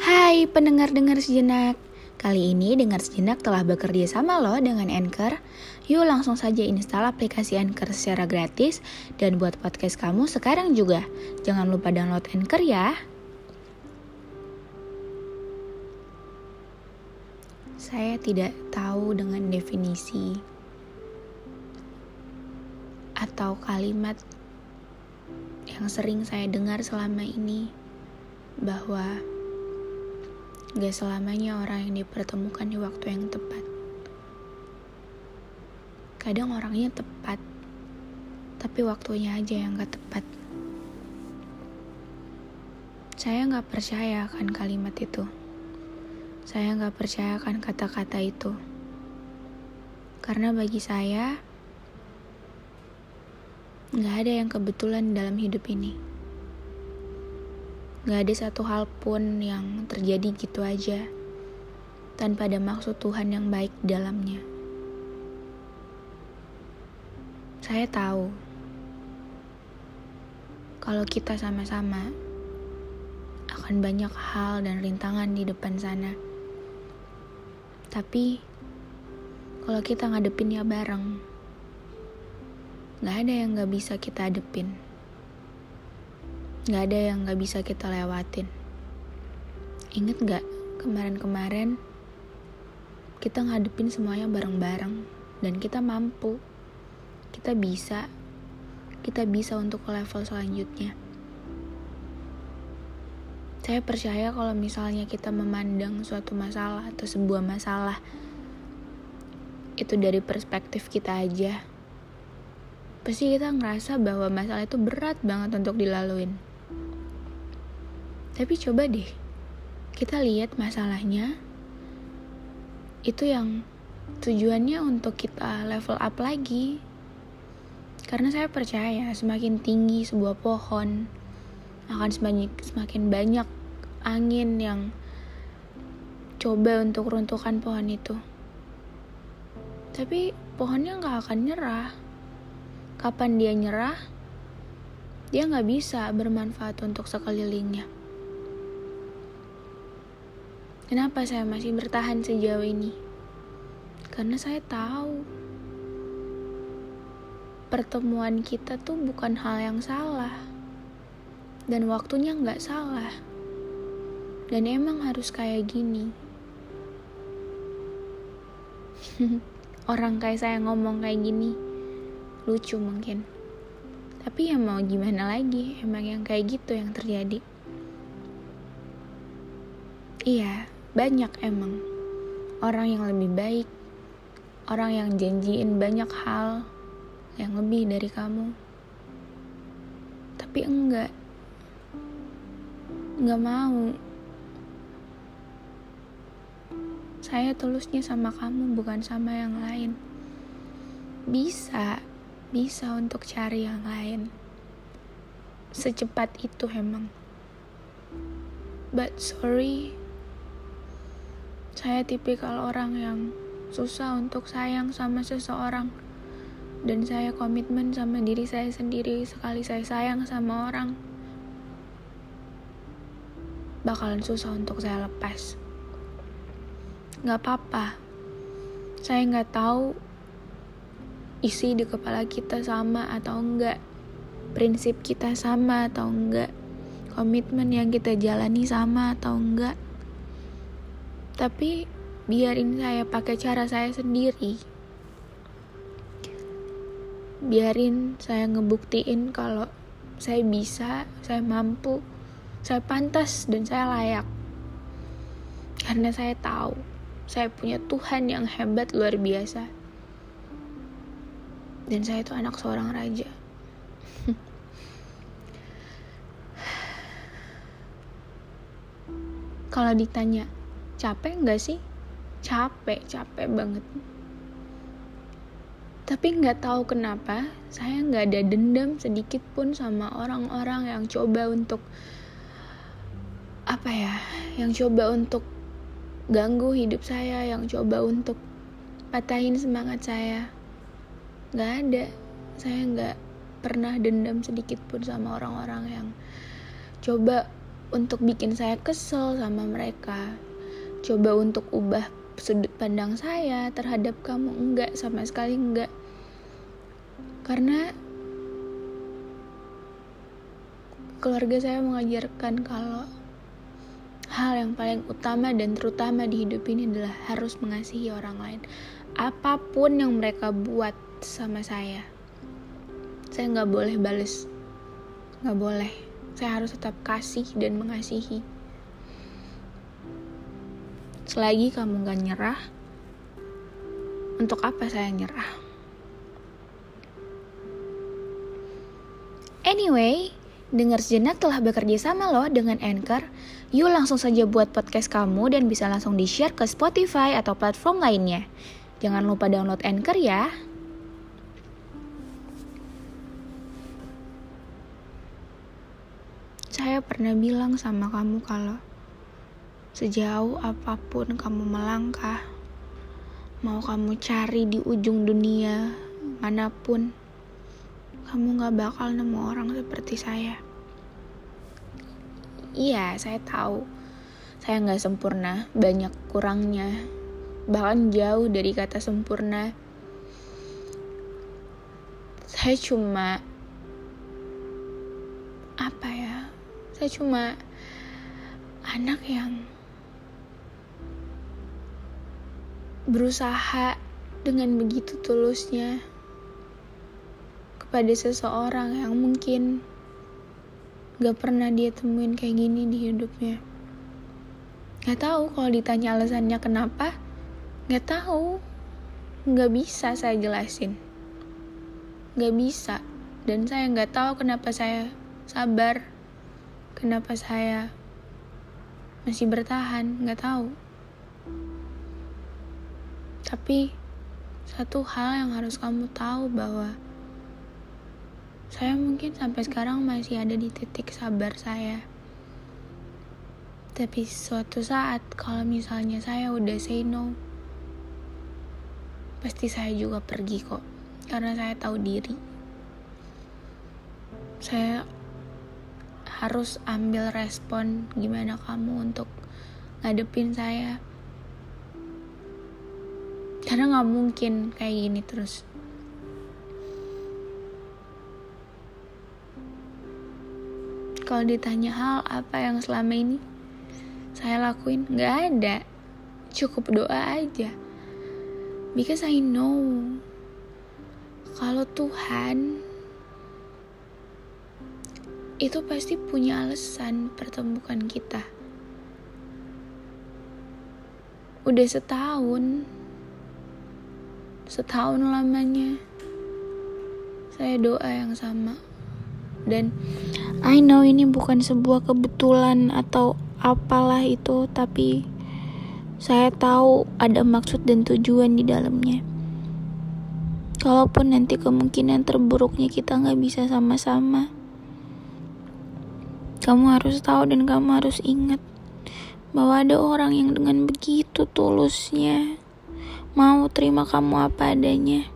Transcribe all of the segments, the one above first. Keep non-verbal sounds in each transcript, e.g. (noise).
Hai pendengar-dengar sejenak. Kali ini Dengar Sejenak telah bekerja sama loh dengan Anchor. Yuk langsung saja install aplikasi Anchor secara gratis Dan buat podcast kamu sekarang juga. Jangan lupa download Anchor ya. Saya tidak tahu dengan definisi Atau kalimat yang sering saya dengar selama ini Bahwa Gak selamanya orang yang dipertemukan di waktu yang tepat. Kadang orangnya tepat, tapi waktunya aja yang gak tepat. Saya gak percaya akan kalimat itu. Saya gak percaya akan kata-kata itu. Karena bagi saya, gak ada yang kebetulan dalam hidup ini. Gak ada satu hal pun yang terjadi gitu aja tanpa ada maksud Tuhan yang baik di dalamnya. Saya tahu kalau kita sama-sama akan banyak hal dan rintangan di depan sana. Tapi kalau kita ngadepinnya bareng, gak ada yang gak bisa kita hadepin. Gak ada yang gak bisa kita lewatin. Ingat gak kemarin-kemarin kita ngadepin semuanya bareng-bareng dan kita mampu. Kita bisa. Kita bisa untuk ke level selanjutnya. Saya percaya kalau misalnya kita memandang suatu masalah atau sebuah masalah itu dari perspektif kita aja. Pasti kita ngerasa bahwa masalah itu berat banget untuk dilaluin tapi coba deh, kita lihat masalahnya itu yang tujuannya untuk kita level up lagi. Karena saya percaya semakin tinggi sebuah pohon akan semakin, semakin banyak angin yang coba untuk runtuhkan pohon itu. Tapi pohonnya nggak akan nyerah. Kapan dia nyerah, dia nggak bisa bermanfaat untuk sekelilingnya. Kenapa saya masih bertahan sejauh ini? Karena saya tahu pertemuan kita tuh bukan hal yang salah. Dan waktunya nggak salah. Dan emang harus kayak gini. (laughs) Orang kayak saya ngomong kayak gini, lucu mungkin. Tapi ya mau gimana lagi, emang yang kayak gitu yang terjadi. Iya, banyak emang orang yang lebih baik, orang yang janjiin banyak hal yang lebih dari kamu. Tapi enggak, enggak mau. Saya tulusnya sama kamu, bukan sama yang lain. Bisa, bisa untuk cari yang lain. Secepat itu emang. But sorry, saya tipikal orang yang susah untuk sayang sama seseorang. Dan saya komitmen sama diri saya sendiri sekali saya sayang sama orang. Bakalan susah untuk saya lepas. Gak apa-apa. Saya gak tahu isi di kepala kita sama atau enggak. Prinsip kita sama atau enggak. Komitmen yang kita jalani sama atau enggak tapi biarin saya pakai cara saya sendiri biarin saya ngebuktiin kalau saya bisa, saya mampu, saya pantas dan saya layak. Karena saya tahu saya punya Tuhan yang hebat luar biasa. Dan saya itu anak seorang raja. (laughs) Kalau ditanya, capek nggak sih? Capek capek banget. Tapi nggak tahu kenapa saya nggak ada dendam sedikit pun sama orang-orang yang coba untuk apa ya yang coba untuk ganggu hidup saya yang coba untuk patahin semangat saya. Nggak ada. Saya nggak pernah dendam sedikit pun sama orang-orang yang coba untuk bikin saya kesel sama mereka coba untuk ubah sudut pandang saya terhadap kamu. Enggak sama sekali enggak. Karena keluarga saya mengajarkan kalau hal yang paling utama dan terutama di hidup ini adalah harus mengasihi orang lain. Apa pun yang mereka buat sama saya saya nggak boleh bales. Nggak boleh. Saya harus tetap kasih dan mengasihi selagi kamu gak nyerah untuk apa saya nyerah anyway Dengar sejenak telah bekerja sama loh dengan Anchor. Yuk langsung saja buat podcast kamu dan bisa langsung di-share ke Spotify atau platform lainnya. Jangan lupa download Anchor ya. Saya pernah bilang sama kamu kalau sejauh apa pun kamu melangkah, mau kamu cari di ujung dunia mana pun, kamu gak bakal nemu orang seperti saya. Iya, saya tahu. Saya gak sempurna, banyak kurangnya. Bahkan jauh dari kata sempurna. Saya cuma... Apa ya? Saya cuma anak yang berusaha dengan begitu tulusnya pada seseorang yang mungkin gak pernah dia temuin kayak gini di hidupnya. Gak tahu kalau ditanya alasannya kenapa, gak tahu, gak bisa saya jelasin, gak bisa. Dan saya gak tahu kenapa saya sabar, kenapa saya masih bertahan, gak tahu. Tapi satu hal yang harus kamu tahu bahwa saya mungkin sampai sekarang masih ada di titik sabar saya. Tapi suatu saat kalau misalnya saya udah say no, pasti saya juga pergi kok. Karena saya tahu diri. Saya harus ambil respon gimana kamu untuk ngadepin saya. Karena nggak mungkin kayak gini terus. kalau ditanya hal apa yang selama ini saya lakuin nggak ada. Cukup doa aja. Because I know kalau Tuhan itu pasti punya alasan pertemukan kita. Udah setahun setahun lamanya. Saya doa yang sama. Dan I know ini bukan sebuah kebetulan atau apalah itu tapi saya tahu ada maksud dan tujuan di dalamnya. Kalaupun nanti kemungkinan terburuknya kita nggak bisa sama-sama kamu harus tahu dan kamu harus ingat bahwa ada orang yang dengan begitu tulusnya mau terima kamu apa adanya.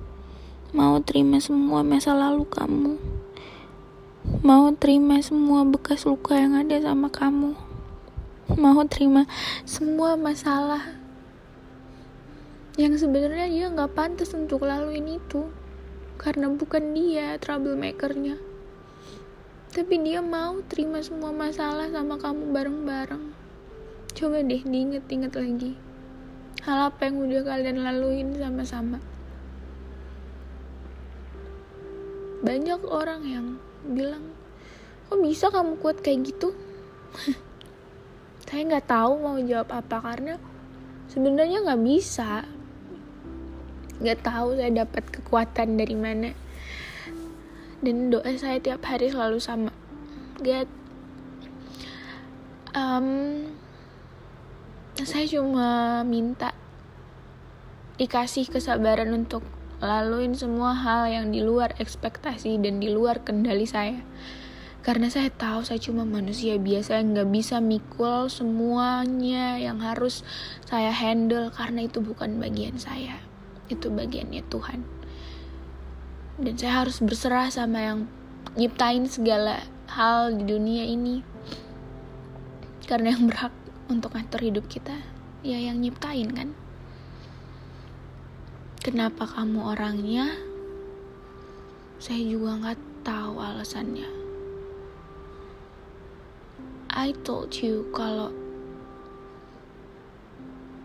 Mau terima semua masa lalu kamu. Mau terima semua bekas luka yang ada sama kamu. Mau terima semua masalah yang sebenarnya dia nggak pantas untuk laluin itu. Karena bukan dia troublemakernya. Tapi dia mau terima semua masalah sama kamu bareng-bareng. Coba deh diinget-inget lagi hal apa yang udah kalian laluin sama-sama? Banyak orang yang bilang kok bisa kamu kuat kayak gitu? (laughs) Saya nggak tahu mau jawab apa karena sebenarnya nggak bisa. Nggak tahu saya dapat kekuatan dari mana. Dan doa saya tiap hari selalu sama. God um, saya cuma minta dikasih kesabaran untuk laluin semua hal yang di luar ekspektasi dan di luar kendali saya. Karena saya tahu saya cuma manusia biasa yang gak bisa mikul semuanya yang harus saya handle karena itu bukan bagian saya. Itu bagiannya Tuhan. Dan saya harus berserah sama yang nyiptain segala hal di dunia ini. karena yang berhak untuk ngatur hidup kita ya yang nyiptain kan? Kenapa kamu orangnya? Saya juga nggak tahu alasannya. I told you kalau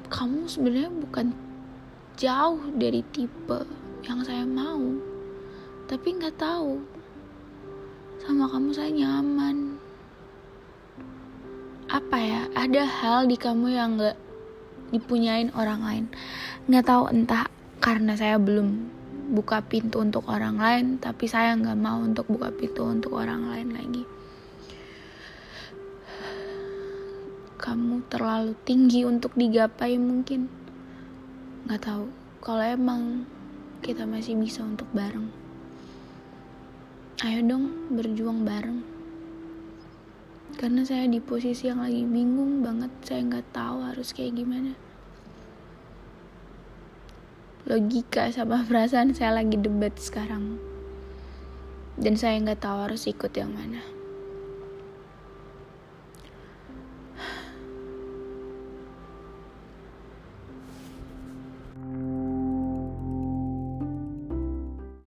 kamu sebenarnya bukan jauh dari tipe yang saya mau tapi nggak tahu. Sama kamu saya nyaman apa ya? Ada hal di kamu yang nggak dipunyain orang lain. Nggak tahu entah karena saya belum buka pintu untuk orang lain tapi saya nggak mau untuk buka pintu untuk orang lain lagi. Kamu terlalu tinggi untuk digapai mungkin. Nggak tahu. Kalau emang kita masih bisa untuk bareng ayo dong berjuang bareng karena saya di posisi yang lagi bingung banget saya nggak tahu harus kayak gimana. Logika sama (laughs) perasaan saya lagi debat sekarang. Dan saya nggak tahu harus ikut yang mana